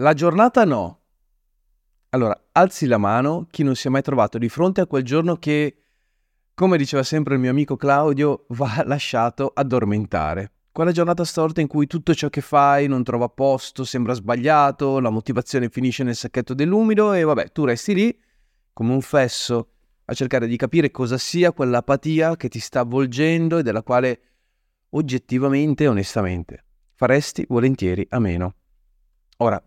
La giornata no. Allora, alzi la mano chi non si è mai trovato di fronte a quel giorno che, come diceva sempre il mio amico Claudio, va lasciato addormentare. Quella giornata storta in cui tutto ciò che fai non trova posto, sembra sbagliato, la motivazione finisce nel sacchetto dell'umido e vabbè, tu resti lì come un fesso a cercare di capire cosa sia quell'apatia che ti sta avvolgendo e della quale oggettivamente e onestamente faresti volentieri a meno. Ora,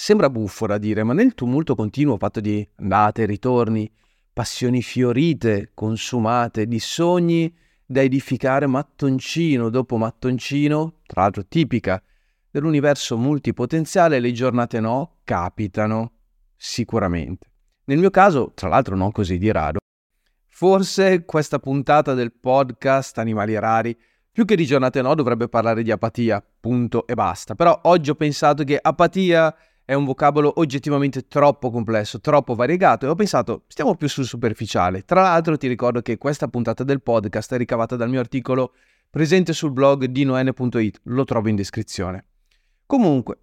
sembra buffo da dire, ma nel tumulto continuo fatto di andate e ritorni, passioni fiorite, consumate, di sogni da edificare mattoncino dopo mattoncino, tra l'altro tipica dell'universo multipotenziale, le giornate no capitano sicuramente. Nel mio caso, tra l'altro non così di rado, forse questa puntata del podcast Animali Rari, più che di giornate no, dovrebbe parlare di apatia, punto e basta. Però oggi ho pensato che apatia è un vocabolo oggettivamente troppo complesso, troppo variegato e ho pensato stiamo più sul superficiale. Tra l'altro ti ricordo che questa puntata del podcast è ricavata dal mio articolo presente sul blog dinoN.it, lo trovo in descrizione. Comunque,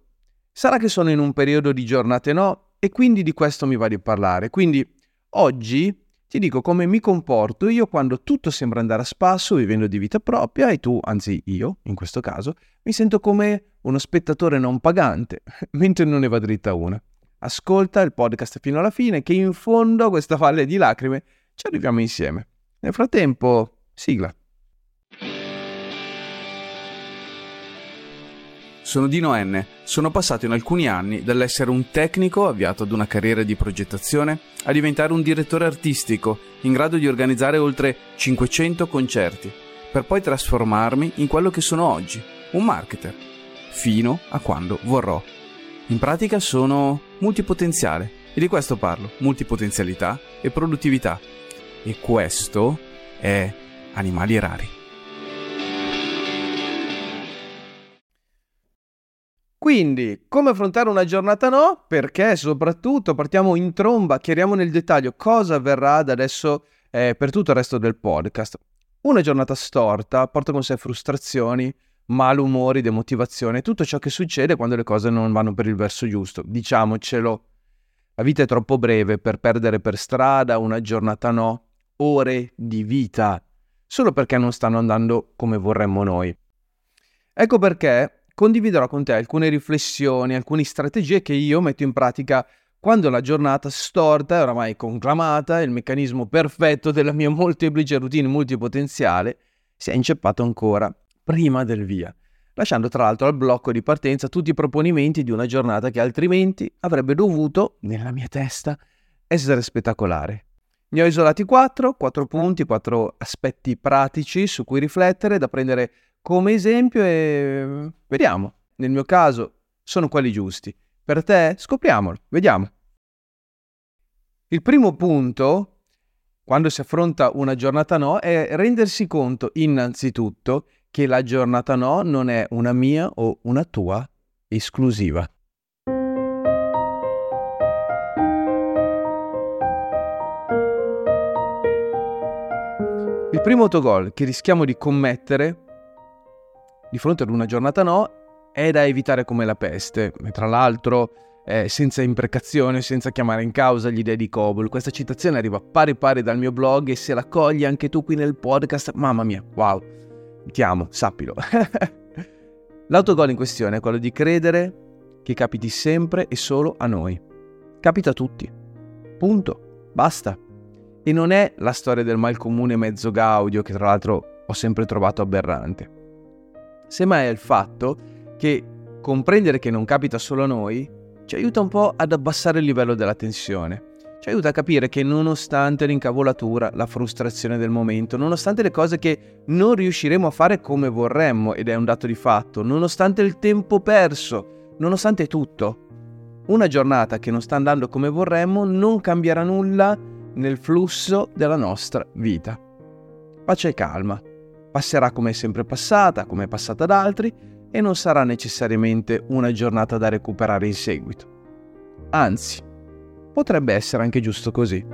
sarà che sono in un periodo di giornate no e quindi di questo mi va di parlare. Quindi oggi ti dico come mi comporto io quando tutto sembra andare a spasso vivendo di vita propria e tu, anzi io, in questo caso, mi sento come uno spettatore non pagante, mentre non ne va dritta una. Ascolta il podcast fino alla fine che in fondo a questa valle di lacrime ci arriviamo insieme. Nel frattempo, sigla. Sono Dino N. Sono passato in alcuni anni dall'essere un tecnico avviato ad una carriera di progettazione a diventare un direttore artistico in grado di organizzare oltre 500 concerti, per poi trasformarmi in quello che sono oggi, un marketer, fino a quando vorrò. In pratica sono multipotenziale e di questo parlo, multipotenzialità e produttività. E questo è Animali Rari. Quindi, come affrontare una giornata no? Perché soprattutto partiamo in tromba, chiariamo nel dettaglio cosa avverrà da adesso eh, per tutto il resto del podcast. Una giornata storta porta con sé frustrazioni, malumori, demotivazione, tutto ciò che succede quando le cose non vanno per il verso giusto. Diciamocelo, la vita è troppo breve per perdere per strada una giornata no, ore di vita, solo perché non stanno andando come vorremmo noi. Ecco perché condividerò con te alcune riflessioni, alcune strategie che io metto in pratica quando la giornata storta è oramai conclamata, il meccanismo perfetto della mia molteplice routine multipotenziale si è inceppato ancora prima del via, lasciando tra l'altro al blocco di partenza tutti i proponimenti di una giornata che altrimenti avrebbe dovuto, nella mia testa, essere spettacolare. Ne ho isolati quattro, quattro punti, quattro aspetti pratici su cui riflettere, da prendere come esempio e vediamo. Nel mio caso sono quelli giusti. Per te scopriamolo, vediamo. Il primo punto, quando si affronta una giornata no, è rendersi conto innanzitutto che la giornata no non è una mia o una tua esclusiva. Il primo autogol che rischiamo di commettere di fronte ad una giornata no è da evitare come la peste. E tra l'altro, eh, senza imprecazione, senza chiamare in causa gli dei di Cobol. Questa citazione arriva pari pari dal mio blog e se la cogli anche tu qui nel podcast, mamma mia, wow, ti amo, sappilo. L'autogol in questione è quello di credere che capiti sempre e solo a noi. Capita a tutti. Punto. Basta. E non è la storia del malcomune mezzo gaudio che tra l'altro ho sempre trovato aberrante semmai è il fatto che comprendere che non capita solo a noi ci aiuta un po' ad abbassare il livello della tensione. Ci aiuta a capire che nonostante l'incavolatura, la frustrazione del momento, nonostante le cose che non riusciremo a fare come vorremmo, ed è un dato di fatto, nonostante il tempo perso, nonostante tutto, una giornata che non sta andando come vorremmo non cambierà nulla nel flusso della nostra vita. Pace e calma passerà come è sempre passata, come è passata ad altri, e non sarà necessariamente una giornata da recuperare in seguito. Anzi, potrebbe essere anche giusto così.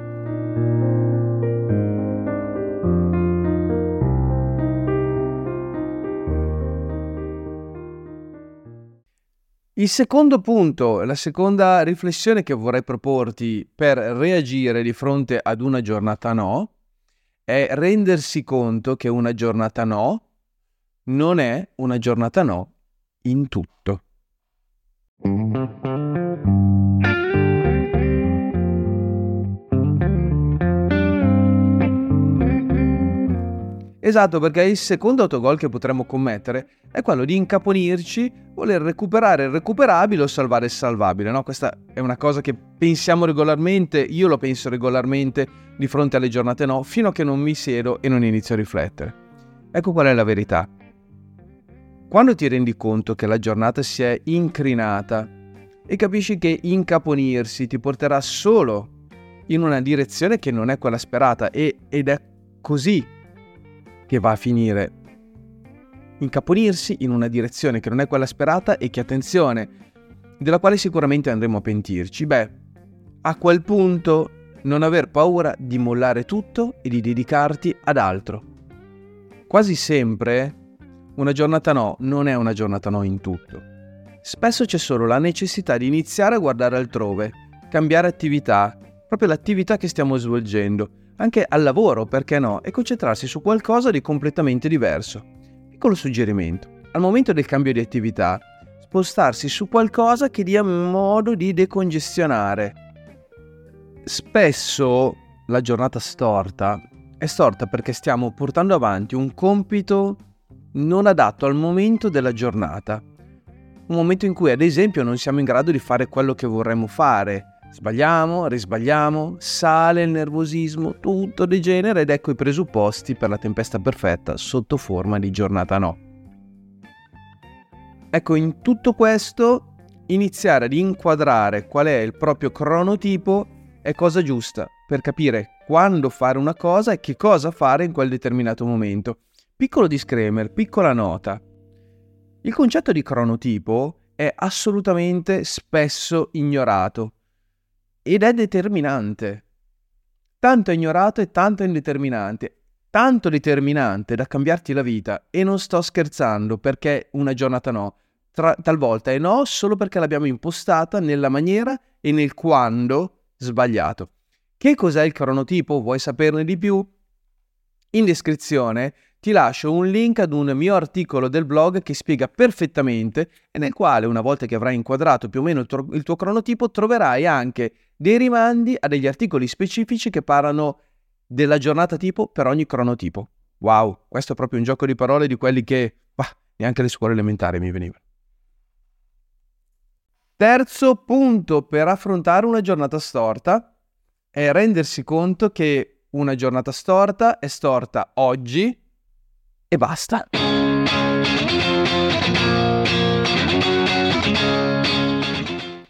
Il secondo punto, la seconda riflessione che vorrei proporti per reagire di fronte ad una giornata no, è rendersi conto che una giornata no non è una giornata no in tutto. Esatto, perché il secondo autogol che potremmo commettere è quello di incaponirci, voler recuperare il recuperabile o salvare il salvabile. No? Questa è una cosa che pensiamo regolarmente, io lo penso regolarmente di fronte alle giornate no, fino a che non mi siedo e non inizio a riflettere. Ecco qual è la verità. Quando ti rendi conto che la giornata si è incrinata e capisci che incaponirsi ti porterà solo in una direzione che non è quella sperata e, ed è così che va a finire incaponirsi in una direzione che non è quella sperata e che, attenzione, della quale sicuramente andremo a pentirci. Beh, a quel punto non aver paura di mollare tutto e di dedicarti ad altro. Quasi sempre una giornata no non è una giornata no in tutto. Spesso c'è solo la necessità di iniziare a guardare altrove, cambiare attività, proprio l'attività che stiamo svolgendo, anche al lavoro, perché no, e concentrarsi su qualcosa di completamente diverso. Piccolo suggerimento. Al momento del cambio di attività, spostarsi su qualcosa che dia modo di decongestionare. Spesso la giornata storta è storta perché stiamo portando avanti un compito non adatto al momento della giornata. Un momento in cui, ad esempio, non siamo in grado di fare quello che vorremmo fare, Sbagliamo, risbagliamo, sale il nervosismo, tutto degenera ed ecco i presupposti per la tempesta perfetta sotto forma di giornata no. Ecco, in tutto questo iniziare ad inquadrare qual è il proprio cronotipo è cosa giusta per capire quando fare una cosa e che cosa fare in quel determinato momento. Piccolo disclaimer, piccola nota. Il concetto di cronotipo è assolutamente spesso ignorato ed è determinante. Tanto ignorato e tanto indeterminante. Tanto determinante da cambiarti la vita e non sto scherzando perché una giornata no. Tra, talvolta è no solo perché l'abbiamo impostata nella maniera e nel quando sbagliato. Che cos'è il cronotipo? Vuoi saperne di più? In descrizione ti lascio un link ad un mio articolo del blog che spiega perfettamente e nel quale, una volta che avrai inquadrato più o meno il tuo, il tuo cronotipo, troverai anche dei rimandi a degli articoli specifici che parlano della giornata tipo per ogni cronotipo. Wow, questo è proprio un gioco di parole di quelli che, bah, neanche alle scuole elementari mi venivano. Terzo punto per affrontare una giornata storta è rendersi conto che una giornata storta è storta oggi e basta.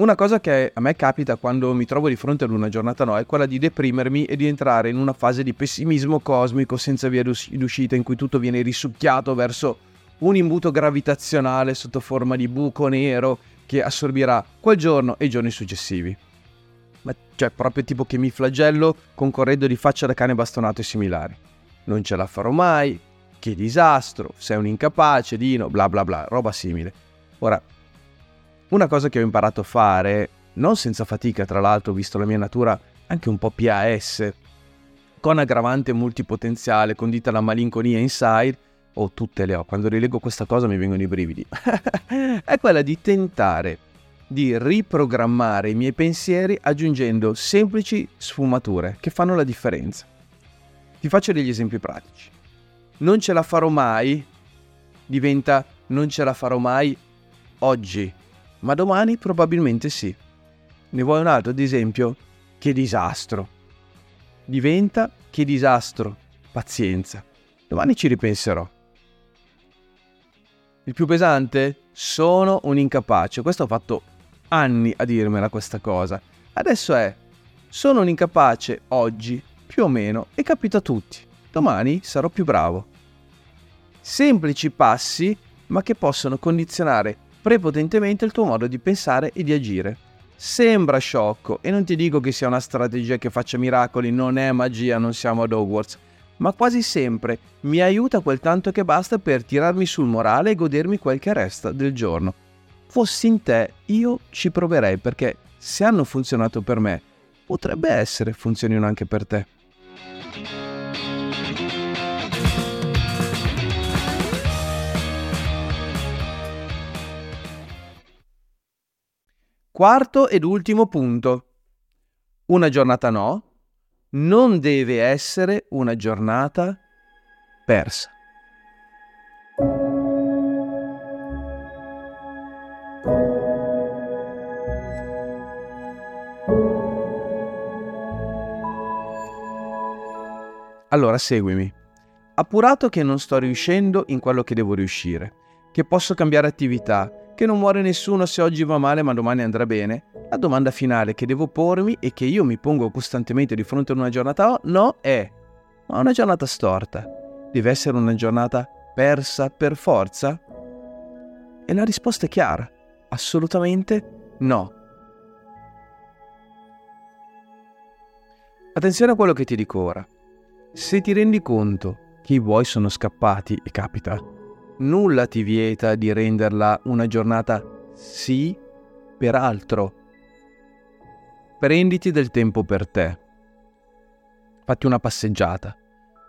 Una cosa che a me capita quando mi trovo di fronte ad una giornata no è quella di deprimermi e di entrare in una fase di pessimismo cosmico senza via d'uscita in cui tutto viene risucchiato verso un imbuto gravitazionale sotto forma di buco nero che assorbirà quel giorno e i giorni successivi. Ma cioè proprio tipo che mi flagello concorrendo di faccia da cane bastonato e similari. Non ce la farò mai, che disastro, sei un incapace, Dino, bla bla bla, roba simile. Ora, una cosa che ho imparato a fare, non senza fatica tra l'altro, visto la mia natura anche un po' PAS, con aggravante multipotenziale, condita la malinconia inside, o oh, tutte le ho, quando rilego questa cosa mi vengono i brividi, è quella di tentare di riprogrammare i miei pensieri aggiungendo semplici sfumature che fanno la differenza. Ti faccio degli esempi pratici. Non ce la farò mai diventa non ce la farò mai oggi ma domani probabilmente sì. Ne vuoi un altro ad esempio? Che disastro. Diventa che disastro. Pazienza. Domani ci ripenserò. Il più pesante? Sono un incapace. Questo ho fatto anni a dirmela questa cosa. Adesso è sono un incapace oggi, più o meno, e capita a tutti. Domani sarò più bravo. Semplici passi, ma che possono condizionare prepotentemente il tuo modo di pensare e di agire. Sembra sciocco e non ti dico che sia una strategia che faccia miracoli, non è magia, non siamo ad Hogwarts, ma quasi sempre mi aiuta quel tanto che basta per tirarmi sul morale e godermi quel che resta del giorno. fossi in te, io ci proverei perché se hanno funzionato per me, potrebbe essere funzionino anche per te. Quarto ed ultimo punto. Una giornata no, non deve essere una giornata persa. Allora seguimi. Appurato che non sto riuscendo in quello che devo riuscire, che posso cambiare attività, che non muore nessuno se oggi va male ma domani andrà bene, la domanda finale che devo pormi e che io mi pongo costantemente di fronte a una giornata no è ma una giornata storta deve essere una giornata persa per forza? E la risposta è chiara, assolutamente no. Attenzione a quello che ti dico ora. Se ti rendi conto che i buoi sono scappati, e capita, nulla ti vieta di renderla una giornata sì per altro. Prenditi del tempo per te. Fatti una passeggiata,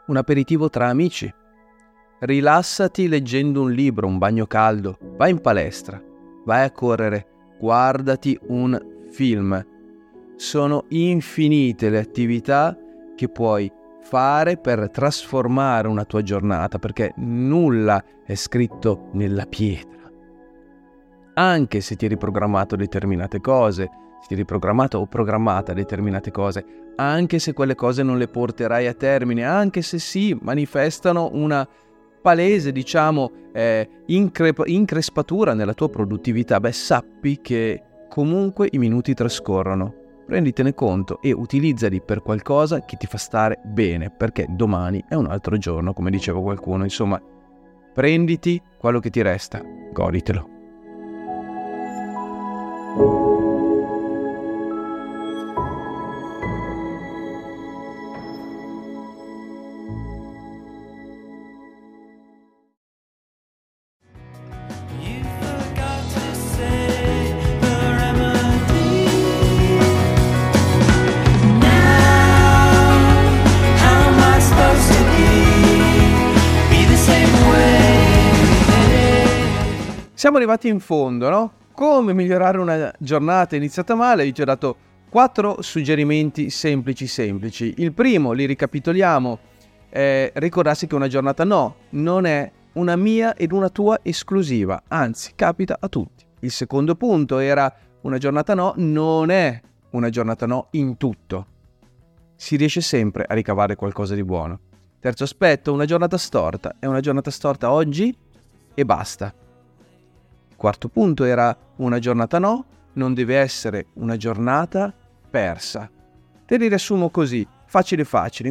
un aperitivo tra amici. Rilassati leggendo un libro, un bagno caldo, vai in palestra, vai a correre, guardati un film. Sono infinite le attività che puoi fare per trasformare una tua giornata, perché nulla è scritto nella pietra. Anche se ti eri programmato determinate cose, se ti eri programmato o programmata determinate cose, anche se quelle cose non le porterai a termine, anche se sì, manifestano una palese, diciamo, eh, incre- increspatura nella tua produttività, beh, sappi che comunque i minuti trascorrono prenditene conto e utilizzali per qualcosa che ti fa stare bene, perché domani è un altro giorno, come diceva qualcuno. Insomma, prenditi quello che ti resta, goditelo. Siamo arrivati in fondo, no? Come migliorare una giornata iniziata male? Io ti ho dato quattro suggerimenti semplici semplici. Il primo, li ricapitoliamo, è ricordarsi che una giornata no, non è una mia ed una tua esclusiva, anzi capita a tutti. Il secondo punto era una giornata no, non è una giornata no in tutto. Si riesce sempre a ricavare qualcosa di buono. Terzo aspetto, una giornata storta. È una giornata storta oggi e basta quarto punto era una giornata no, non deve essere una giornata persa. Te li riassumo così, facile facile.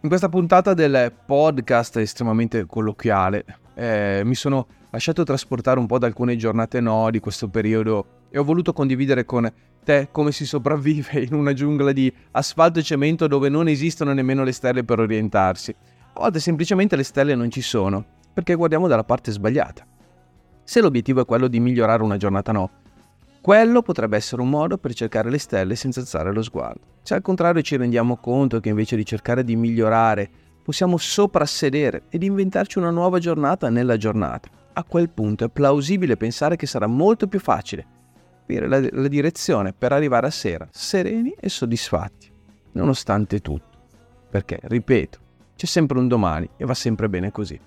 In questa puntata del podcast estremamente colloquiale eh, mi sono lasciato trasportare un po' da alcune giornate no di questo periodo e ho voluto condividere con te come si sopravvive in una giungla di asfalto e cemento dove non esistono nemmeno le stelle per orientarsi. A volte semplicemente le stelle non ci sono, perché guardiamo dalla parte sbagliata. Se l'obiettivo è quello di migliorare una giornata no, quello potrebbe essere un modo per cercare le stelle senza alzare lo sguardo. Se al contrario ci rendiamo conto che invece di cercare di migliorare, possiamo soprassedere ed inventarci una nuova giornata nella giornata, a quel punto è plausibile pensare che sarà molto più facile capire la, la direzione per arrivare a sera sereni e soddisfatti, nonostante tutto. Perché, ripeto, c'è sempre un domani e va sempre bene così.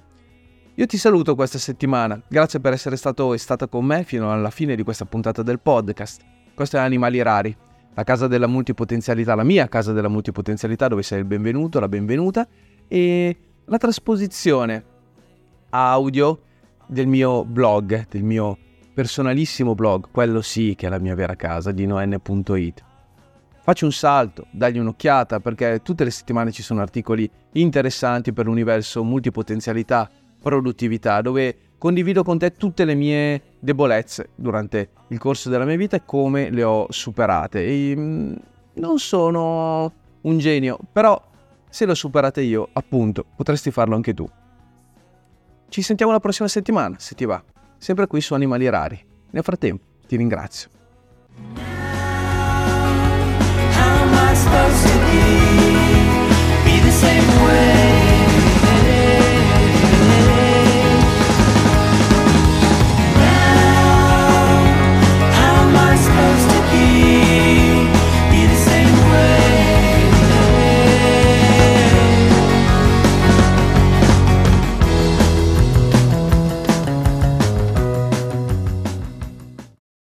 Io ti saluto questa settimana, grazie per essere stato e stata con me fino alla fine di questa puntata del podcast. Questo è Animali Rari, la casa della multipotenzialità, la mia casa della multipotenzialità dove sei il benvenuto, la benvenuta e la trasposizione audio del mio blog, del mio personalissimo blog, quello sì che è la mia vera casa, di noen.it. Facci un salto, dagli un'occhiata perché tutte le settimane ci sono articoli interessanti per l'universo multipotenzialità produttività, dove condivido con te tutte le mie debolezze durante il corso della mia vita e come le ho superate. E, mm, non sono un genio, però se le ho superate io, appunto, potresti farlo anche tu. Ci sentiamo la prossima settimana, se ti va, sempre qui su Animali Rari. Nel frattempo, ti ringrazio. How am I supposed to be? Be the same way.